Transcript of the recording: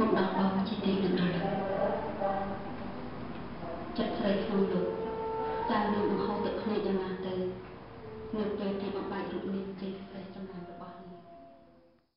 មកដល់បងជាទីនឹងរលឹកចិត្តស្រីក្នុងលោកតើនឹងបង្ហូរទឹកភ្នែកយ៉ាងណាទៅនៅពេលទីបំបែករូបនាងចេញសេះចំណាំ